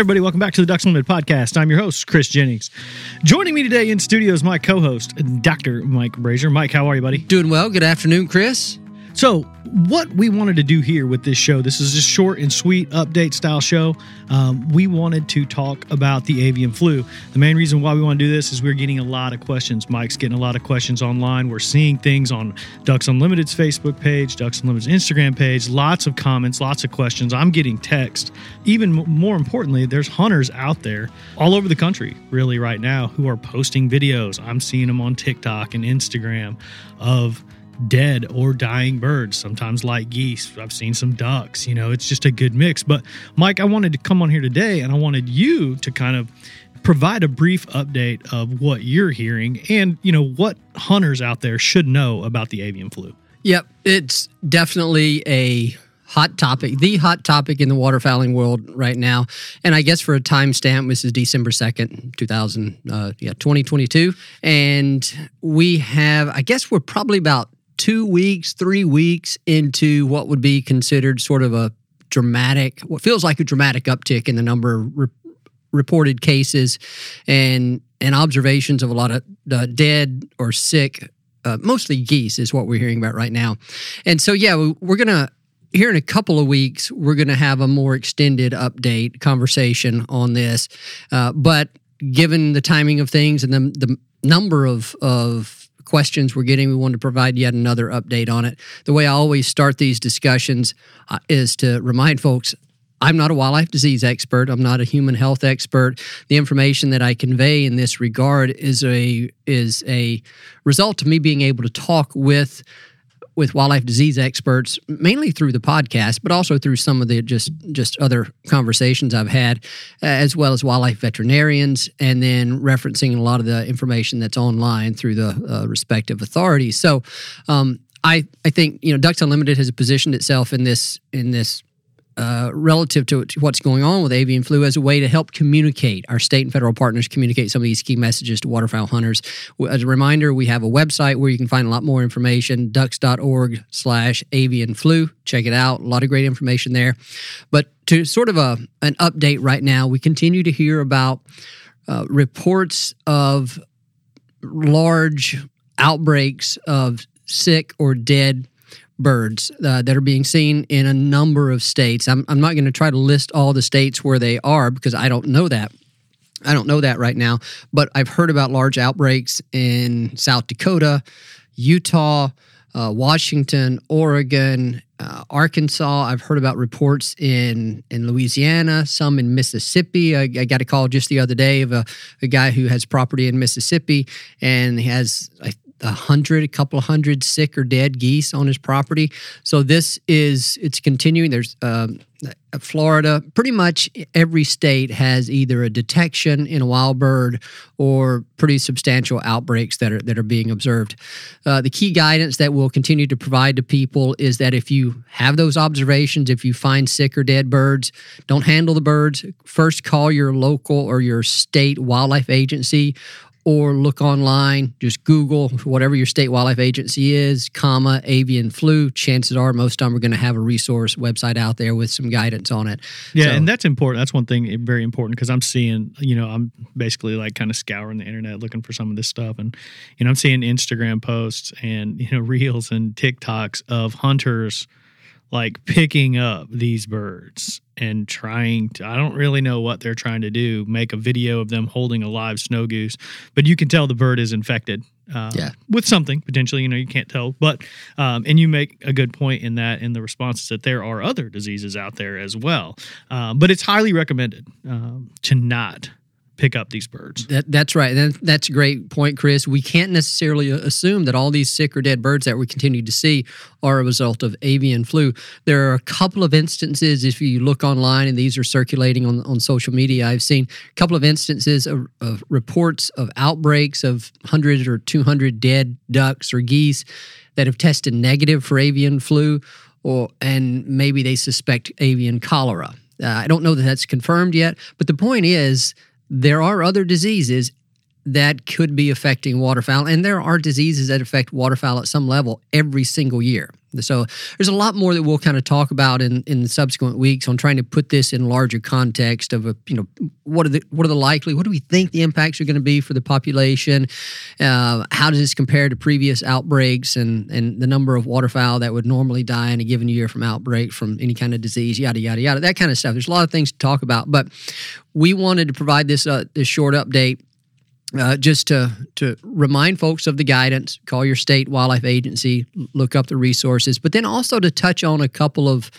Everybody, welcome back to the Ducks Limited podcast. I'm your host, Chris Jennings. Joining me today in studio is my co-host, Dr. Mike Brasher. Mike, how are you, buddy? Doing well. Good afternoon, Chris. So, what we wanted to do here with this show, this is a short and sweet update style show. Um, we wanted to talk about the avian flu. The main reason why we want to do this is we're getting a lot of questions. Mike's getting a lot of questions online. We're seeing things on Ducks Unlimited's Facebook page, Ducks Unlimited's Instagram page, lots of comments, lots of questions. I'm getting text. Even more importantly, there's hunters out there all over the country, really, right now, who are posting videos. I'm seeing them on TikTok and Instagram of dead or dying birds, sometimes like geese. I've seen some ducks, you know, it's just a good mix. But Mike, I wanted to come on here today and I wanted you to kind of provide a brief update of what you're hearing and, you know, what hunters out there should know about the avian flu. Yep, it's definitely a hot topic, the hot topic in the waterfowling world right now. And I guess for a timestamp, this is December 2nd, 2000, uh, yeah, 2022. And we have, I guess we're probably about two weeks, three weeks into what would be considered sort of a dramatic, what feels like a dramatic uptick in the number of re- reported cases and and observations of a lot of uh, dead or sick, uh, mostly geese, is what we're hearing about right now. And so, yeah, we're gonna here in a couple of weeks, we're to have a more extended update conversation on this. Uh, but given the timing of things and the, the number of, of questions we're getting. We want to provide yet another update on it. The way I always start these discussions uh, is to remind folks I'm not a wildlife disease expert. I'm not a human health expert. The information that I convey in this regard is a is a result of me being able to talk with with wildlife disease experts, mainly through the podcast, but also through some of the just just other conversations I've had, as well as wildlife veterinarians, and then referencing a lot of the information that's online through the uh, respective authorities. So, um, I I think you know Ducks Unlimited has positioned itself in this in this uh, relative to, what's going on with avian flu as a way to help communicate. Our state and federal partners communicate some of these key messages to waterfowl hunters. As a reminder we have a website where you can find a lot more information ducks.org slash avian flu. Check it out. A lot of great information there. But to sort of a, an update right now we continue to hear about uh, reports of large outbreaks of sick or dead birds uh, that are being seen in a number of states. I'm, I'm not going to try to list all the states where they are because I don't know that. I don't know that right now, but I've heard about large outbreaks in South Dakota, Utah, uh, Washington, Oregon, uh, Arkansas. I've heard about reports in in Louisiana, some in Mississippi. I, I got a call just the other day of a, a guy who has property in Mississippi and has, I a hundred, a couple hundred sick or dead geese on his property. So this is it's continuing. There's um, Florida, pretty much every state has either a detection in a wild bird or pretty substantial outbreaks that are that are being observed. Uh, the key guidance that we'll continue to provide to people is that if you have those observations, if you find sick or dead birds, don't handle the birds. First, call your local or your state wildlife agency or look online, just Google whatever your state wildlife agency is, comma, avian flu. Chances are most of them are going to have a resource website out there with some guidance on it. Yeah, so, and that's important. That's one thing eh, very important because I'm seeing, you know, I'm basically like kind of scouring the internet looking for some of this stuff. And, you know, I'm seeing Instagram posts and, you know, reels and TikToks of hunters – like picking up these birds and trying to i don't really know what they're trying to do make a video of them holding a live snow goose but you can tell the bird is infected uh, yeah. with something potentially you know you can't tell but um, and you make a good point in that in the responses that there are other diseases out there as well um, but it's highly recommended um, to not pick up these birds. That, that's right. That, that's a great point, Chris. We can't necessarily assume that all these sick or dead birds that we continue to see are a result of avian flu. There are a couple of instances, if you look online, and these are circulating on, on social media, I've seen a couple of instances of, of reports of outbreaks of 100 or 200 dead ducks or geese that have tested negative for avian flu, or and maybe they suspect avian cholera. Uh, I don't know that that's confirmed yet, but the point is there are other diseases that could be affecting waterfowl, and there are diseases that affect waterfowl at some level every single year. So there's a lot more that we'll kind of talk about in, in the subsequent weeks on trying to put this in larger context of a you know what are the what are the likely what do we think the impacts are going to be for the population? Uh, how does this compare to previous outbreaks and and the number of waterfowl that would normally die in a given year from outbreak from any kind of disease? Yada yada yada that kind of stuff. There's a lot of things to talk about, but we wanted to provide this uh, this short update uh, just to to remind folks of the guidance, call your state wildlife agency, look up the resources, but then also to touch on a couple of,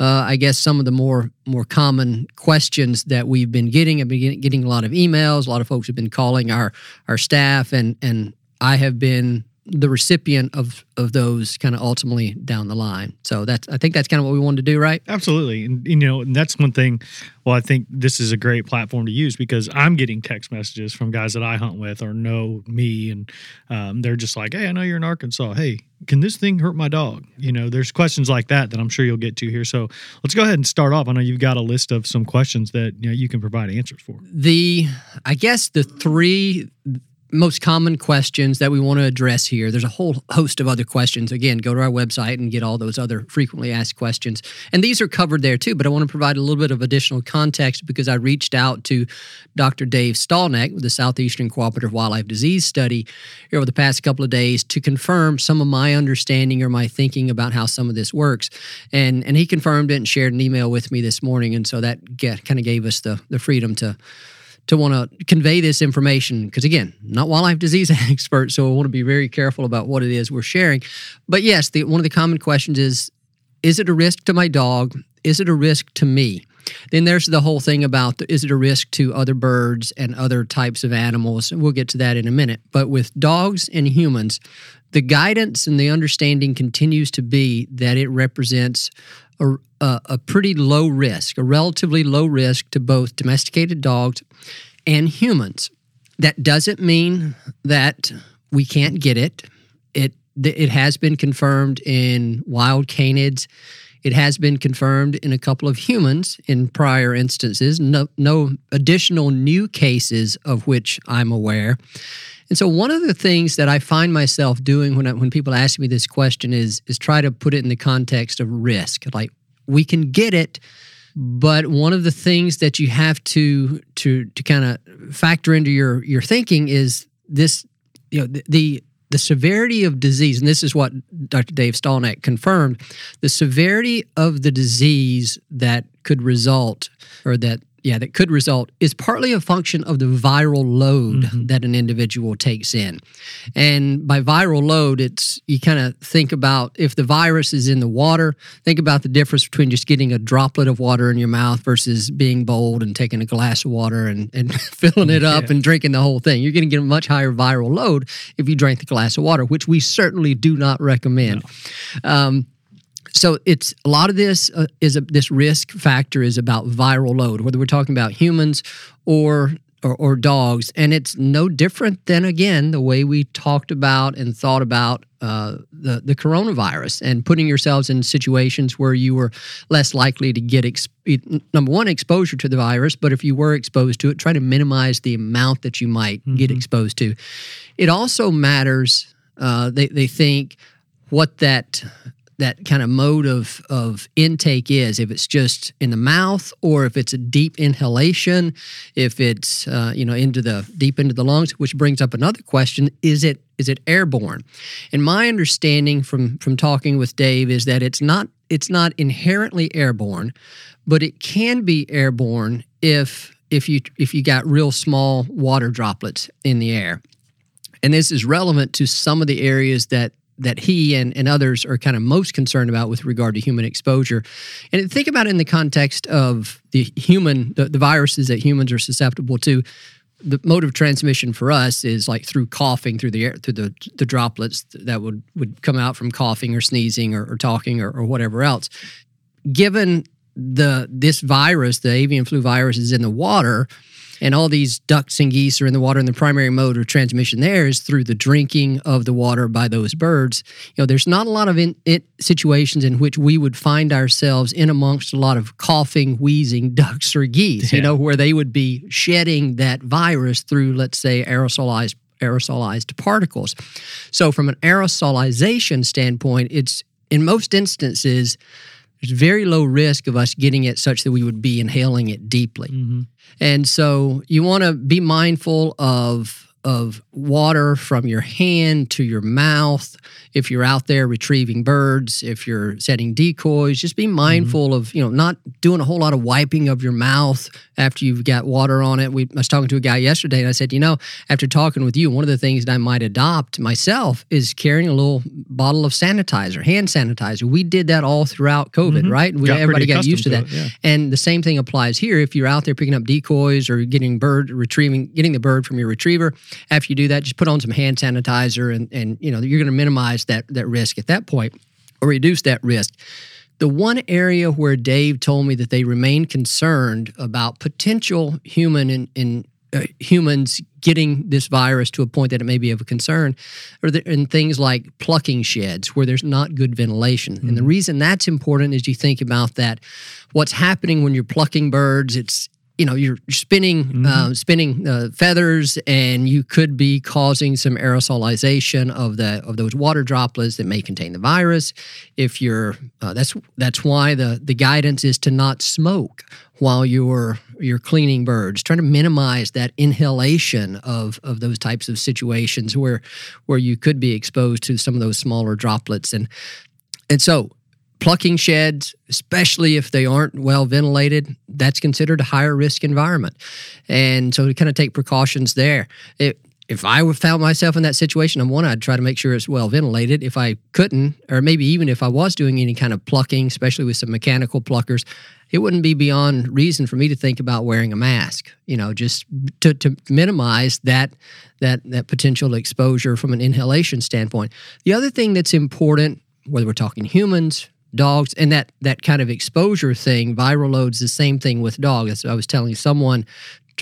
uh, I guess, some of the more more common questions that we've been getting. I've been getting a lot of emails. A lot of folks have been calling our our staff, and and I have been the recipient of of those kind of ultimately down the line. So that's I think that's kind of what we wanted to do, right? Absolutely, and you know, and that's one thing. Well, I think this is a great platform to use because I'm getting text messages from guys that I hunt with or know me, and um, they're just like, "Hey, I know you're in Arkansas. Hey, can this thing hurt my dog?" You know, there's questions like that that I'm sure you'll get to here. So let's go ahead and start off. I know you've got a list of some questions that you know you can provide answers for. The I guess the three most common questions that we want to address here. There's a whole host of other questions. Again, go to our website and get all those other frequently asked questions. And these are covered there too, but I want to provide a little bit of additional context because I reached out to Dr. Dave Stallknecht with the Southeastern Cooperative Wildlife Disease Study over the past couple of days to confirm some of my understanding or my thinking about how some of this works. And and he confirmed it and shared an email with me this morning. And so that get, kind of gave us the, the freedom to to want to convey this information because again not wildlife disease expert so i want to be very careful about what it is we're sharing. But yes the, one of the common questions is is it a risk to my dog? Is it a risk to me? Then there's the whole thing about the, is it a risk to other birds and other types of animals? We'll get to that in a minute. But with dogs and humans the guidance and the understanding continues to be that it represents a, a, a pretty low risk, a relatively low risk to both domesticated dogs and humans. That doesn't mean that we can't get it. It it has been confirmed in wild canids It has been confirmed in a couple of humans in prior instances. No, no additional new cases of which I'm aware. And so, one of the things that I find myself doing when I, when people ask me this question is is try to put it in the context of risk. Like we can get it, but one of the things that you have to to to kind of factor into your your thinking is this. You know the, the the severity of disease, and this is what Dr. Dave Stallknecht confirmed, the severity of the disease that could result or that yeah, that could result is partly a function of the viral load mm-hmm. that an individual takes in. And by viral load, it's you kind of think about if the virus is in the water, think about the difference between just getting a droplet of water in your mouth versus being bold and taking a glass of water and, and filling it up yeah. and drinking the whole thing. You're going to get a much higher viral load if you drink the glass of water, which we certainly do not recommend. No. Um, so it's a lot of this uh, is a, this risk factor is about viral load, whether we're talking about humans or, or, or dogs, and it's no different than again the way we talked about and thought about uh, the the coronavirus and putting yourselves in situations where you were less likely to get ex- number one exposure to the virus, but if you were exposed to it, try to minimize the amount that you might mm-hmm. get exposed to. It also matters. Uh, they they think what that that kind of mode of, of intake is if it's just in the mouth or if it's a deep inhalation if it's uh, you know into the deep into the lungs which brings up another question is it is it airborne? And my understanding from from talking with dave is that it's not it's not inherently airborne but it can be airborne if if you if you got real small water droplets in the air. And this is relevant to some of the areas that that he and, and others are kind of most concerned about with regard to human exposure. And think about it in the context of the human, the, the viruses that humans are susceptible to. The mode of transmission for us is like through coughing through the air, through the, the droplets that would, would come out from coughing or sneezing or, or talking or, or whatever else. Given the this virus, the avian flu virus, is in the water, and all these ducks and geese are in the water and the primary mode of transmission there is through the drinking of the water by those birds you know there's not a lot of in, it, situations in which we would find ourselves in amongst a lot of coughing wheezing ducks or geese yeah. you know where they would be shedding that virus through let's say aerosolized aerosolized particles so from an aerosolization standpoint it's in most instances there's very low risk of us getting it such that we would be inhaling it deeply. Mm-hmm. And so you want to be mindful of of water from your hand to your mouth. If you're out there retrieving birds, if you're setting decoys, just be mindful mm-hmm. of, you know, not doing a whole lot of wiping of your mouth after you've got water on it. We, I was talking to a guy yesterday and I said, you know, after talking with you, one of the things that I might adopt myself is carrying a little bottle of sanitizer, hand sanitizer. We did that all throughout COVID, mm-hmm. right? We, got everybody got used to, to that. It, yeah. And the same thing applies here. If you're out there picking up decoys or getting bird retrieving, getting the bird from your retriever, after you do that, just put on some hand sanitizer and, and you know, you're going to minimize that, that risk at that point or reduce that risk. The one area where Dave told me that they remain concerned about potential human in, in uh, humans getting this virus to a point that it may be of a concern or the, in things like plucking sheds where there's not good ventilation. Mm-hmm. And the mm-hmm. reason that's important is you think about that what's happening when you're plucking birds it's you know you're spinning mm-hmm. uh, spinning uh, feathers and you could be causing some aerosolization of the of those water droplets that may contain the virus. If you're uh, that's that's why the the guidance is to not smoke while you're you're cleaning birds. Trying to minimize that inhalation of of those types of situations where where you could be exposed to some of those smaller droplets. And and so plucking sheds, especially if they aren't well ventilated, that's considered a higher risk environment. And so to kind of take precautions there. It, if I found myself in that situation, I'm one, I'd try to make sure it's well ventilated. If I couldn't, or maybe even if I was doing any kind of plucking, especially with some mechanical pluckers, it wouldn't be beyond reason for me to think about wearing a mask. You know, just to, to minimize that that that potential exposure from an inhalation standpoint. The other thing that's important, whether we're talking humans, dogs and that that kind of exposure thing viral loads the same thing with dogs. I was telling someone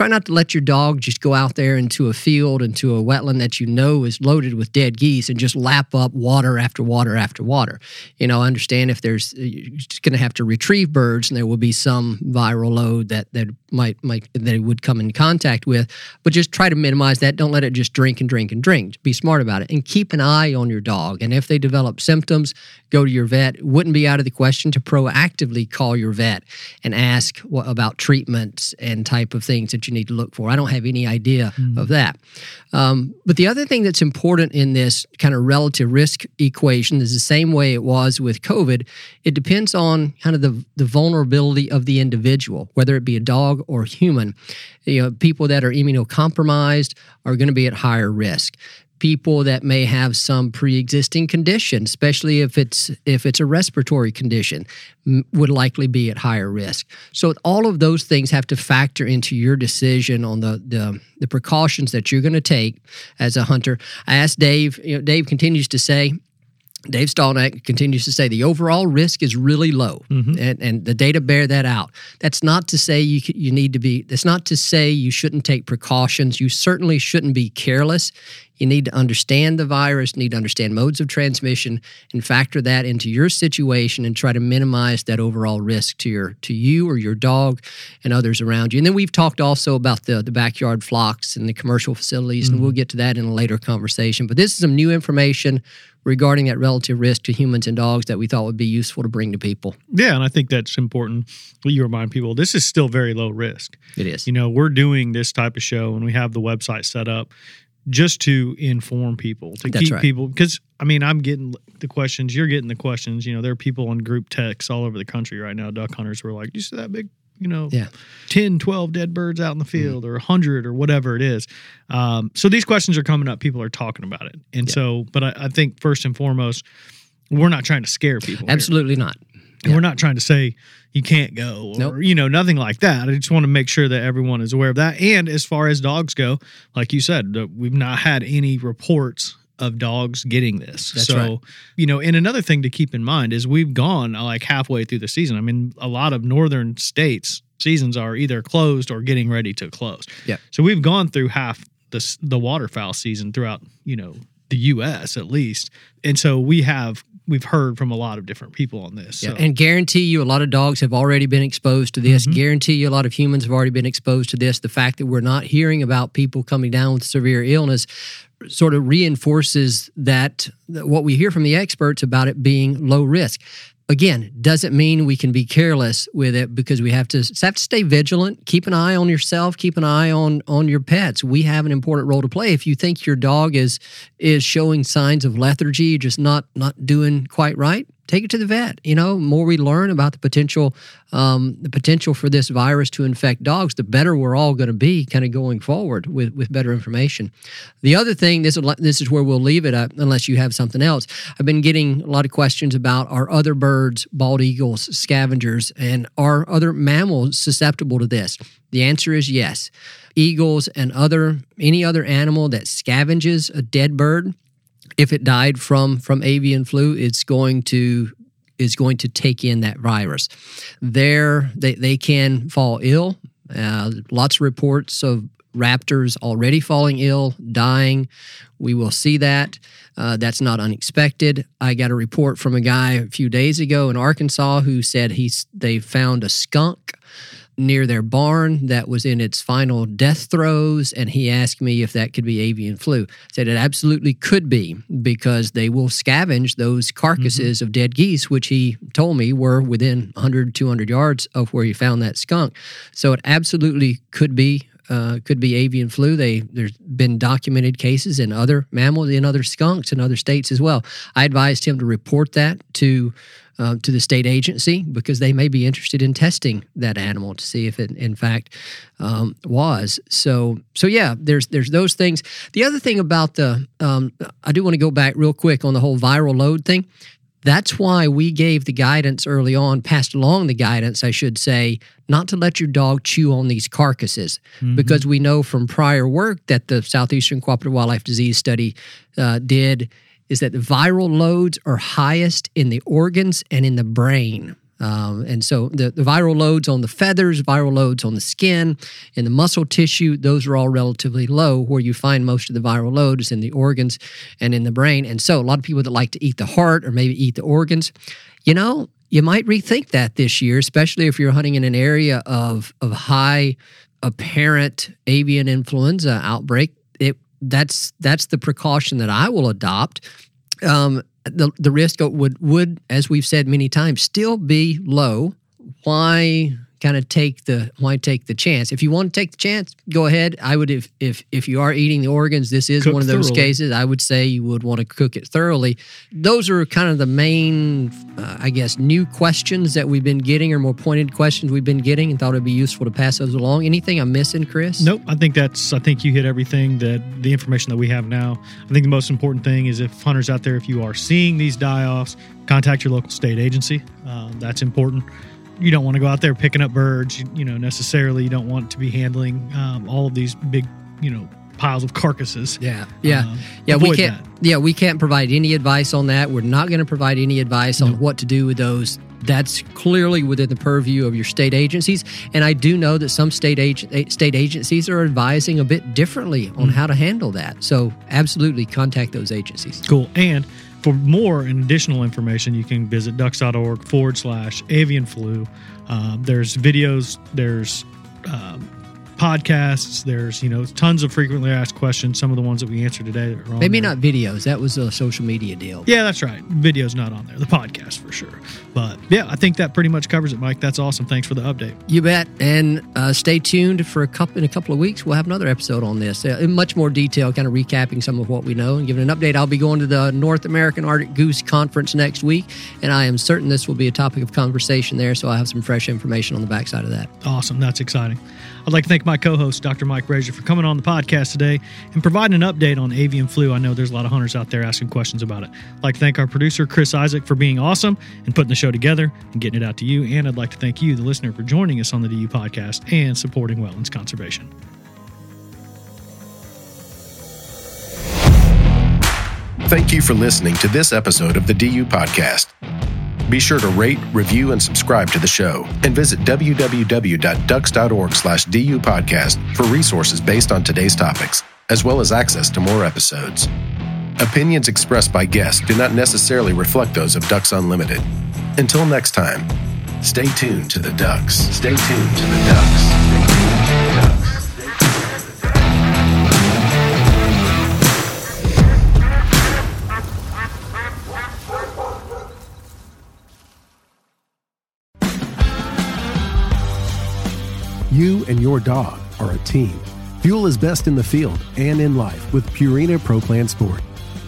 try not to let your dog just go out there into a field, into a wetland that you know is loaded with dead geese and just lap up water after water after water. You know, understand if there's uh, you're going to have to retrieve birds and there will be some viral load that that might might that it would come in contact with, but just try to minimize that. Don't let it just drink and drink and drink. Be smart about it and keep an eye on your dog. And if they develop symptoms, go to your vet. It wouldn't be out of the question to proactively call your vet and ask what, about treatments and type of things that you need to look for. I don't have any idea mm. of that. Um, but the other thing that's important in this kind of relative risk equation is the same way it was with COVID. It depends on kind of the, the vulnerability of the individual, whether it be a dog or human. You know, people that are immunocompromised are going to be at higher risk people that may have some pre-existing condition especially if it's if it's a respiratory condition m- would likely be at higher risk so all of those things have to factor into your decision on the the, the precautions that you're going to take as a hunter i asked dave you know dave continues to say Dave Stallknecht continues to say the overall risk is really low, mm-hmm. and, and the data bear that out. That's not to say you you need to be. That's not to say you shouldn't take precautions. You certainly shouldn't be careless. You need to understand the virus, need to understand modes of transmission, and factor that into your situation and try to minimize that overall risk to your to you or your dog and others around you. And then we've talked also about the the backyard flocks and the commercial facilities, mm-hmm. and we'll get to that in a later conversation. But this is some new information regarding that relative risk to humans and dogs that we thought would be useful to bring to people. Yeah, and I think that's important. You remind people this is still very low risk. It is. You know, we're doing this type of show and we have the website set up just to inform people, to that's keep right. people because I mean, I'm getting the questions, you're getting the questions. You know, there are people in group texts all over the country right now, duck hunters were like, "You see that big you know, yeah. 10, 12 dead birds out in the mm-hmm. field mm-hmm. or 100 or whatever it is. Um, so these questions are coming up. People are talking about it. And yeah. so, but I, I, think first and foremost, we're not trying to scare people. Absolutely here. not. And yeah. we're not trying to say you can't go or, nope. you know, nothing like that. I just want to make sure that everyone is aware of that. And as far as dogs go, like you said, we've not had any reports of dogs getting this. That's so, right. you know, and another thing to keep in mind is we've gone uh, like halfway through the season. I mean, a lot of northern states seasons are either closed or getting ready to close. Yeah. So we've gone through half the the waterfowl season throughout, you know, the US at least. And so we have we've heard from a lot of different people on this. Yeah, so. and guarantee you a lot of dogs have already been exposed to this. Mm-hmm. Guarantee you a lot of humans have already been exposed to this. The fact that we're not hearing about people coming down with severe illness sort of reinforces that what we hear from the experts about it being low risk again doesn't mean we can be careless with it because we have to have to stay vigilant. Keep an eye on yourself. Keep an eye on on your pets. We have an important role to play. If you think your dog is is showing signs of lethargy just not not doing quite right take it to the vet. You know, more we learn about the potential, um, the potential for this virus to infect dogs, the better we're all going to be, kind of going forward with with better information. The other thing, this this is where we'll leave it, unless you have something else. I've been getting a lot of questions about are other birds, bald eagles, scavengers, and are other mammals susceptible to this? The answer is yes. Eagles and other any other animal that scavenges a dead bird if it died from from avian flu, it's going to is going to take in that virus. There, they, they can fall ill. Uh, lots of reports of raptors already falling ill, dying. We will see that. Uh, that's not unexpected. I got a report from a guy a few days ago in Arkansas who said he's they found a skunk near their barn that was in its final death throes, and he asked me if that could be avian flu. I said it absolutely could be because they will scavenge those carcasses mm-hmm. of dead geese, which he told me were within 100, 200 yards of where he found that skunk. So it absolutely could be uh, could be avian flu. They there's been documented cases in other mammals, in other skunks, in other states as well. I advised him to report that to uh, to the state agency because they may be interested in testing that animal to see if it in fact um, was. So so yeah, there's there's those things. The other thing about the um, I do want to go back real quick on the whole viral load thing. That's why we gave the guidance early on, passed along the guidance, I should say, not to let your dog chew on these carcasses, mm-hmm. because we know from prior work that the Southeastern Cooperative Wildlife Disease Study uh, did is that the viral loads are highest in the organs and in the brain Um, and so the, the viral loads on the feathers, viral loads on the skin, and the muscle tissue, those are all relatively low. Where you find most of the viral load is in the organs and in the brain. And so a lot of people that like to eat the heart or maybe eat the organs, you know, you might rethink that this year, especially if you're hunting in an area of of high apparent avian influenza outbreak. It that's that's the precaution that I will adopt. Um, the the risk would would, as we've said many times, still be low. Why kind of take the why take the chance? If you want to take the chance, go ahead. I would if if if you are eating the organs, this is Cook one of those thoroughly. cases. I would say you would want to cook it thoroughly. Those are kind of the main, uh, I guess, new questions that we've been getting, or more pointed questions we've been getting, and thought it'd be useful to pass those along. Anything I'm missing, Chris? Nope. I think that's. I think you hit everything that the information that we have now. I think the most important thing is if hunters out there, if you are seeing these die offs, contact your local state agency. Uh, that's important. You don't want to go out there picking up birds. You, you know, necessarily. You don't want to be handling um, all of these big, you know, piles of carcasses. Yeah, yeah, Um, yeah. We can't. that. Yeah, we can't provide any advice on that. We're not going to provide any advice on what to do with those. That's clearly within the purview of your state agencies, and I do know that some state agent, state agencies are advising a bit differently on Mm. how to handle that. So, absolutely contact those agencies. Cool. And for more and additional information, you can visit ducks.org forward slash avian flu. Um, there's videos, there's um, podcasts, there's, you know, tons of frequently asked questions. Some of the ones that we answered today Maybe there. not videos. That was a social media deal. Yeah, that's right. Video's not on there. The podcast for sure. But yeah, I think that pretty much covers it, Mike. That's awesome. Thanks for the update. You bet. And uh, stay tuned for a couple in a couple of weeks. We'll have another episode on this uh, in much more detail, kind of recapping some of what we know and giving an update. I'll be going to the North American Arctic Goose Conference next week, and I am certain this will be a topic of conversation there. So I have some fresh information on the backside of that. Awesome. That's exciting. I'd like to thank my co host, Dr. Mike Brasher, for coming on the podcast today and providing an update on avian flu. I know there's a lot of hunters out there asking questions about it. I'd like to thank our producer, Chris Isaac, for being awesome and putting the show together and getting it out to you. And I'd like to thank you, the listener, for joining us on the DU podcast and supporting wetlands conservation. Thank you for listening to this episode of the DU Podcast. Be sure to rate, review, and subscribe to the show, and visit www.ducks.org slash DU podcast for resources based on today's topics, as well as access to more episodes. Opinions expressed by guests do not necessarily reflect those of Ducks Unlimited. Until next time, stay tuned to the Ducks. Stay tuned to the Ducks. You and your dog are a team. Fuel is best in the field and in life with Purina Pro Plan Sport.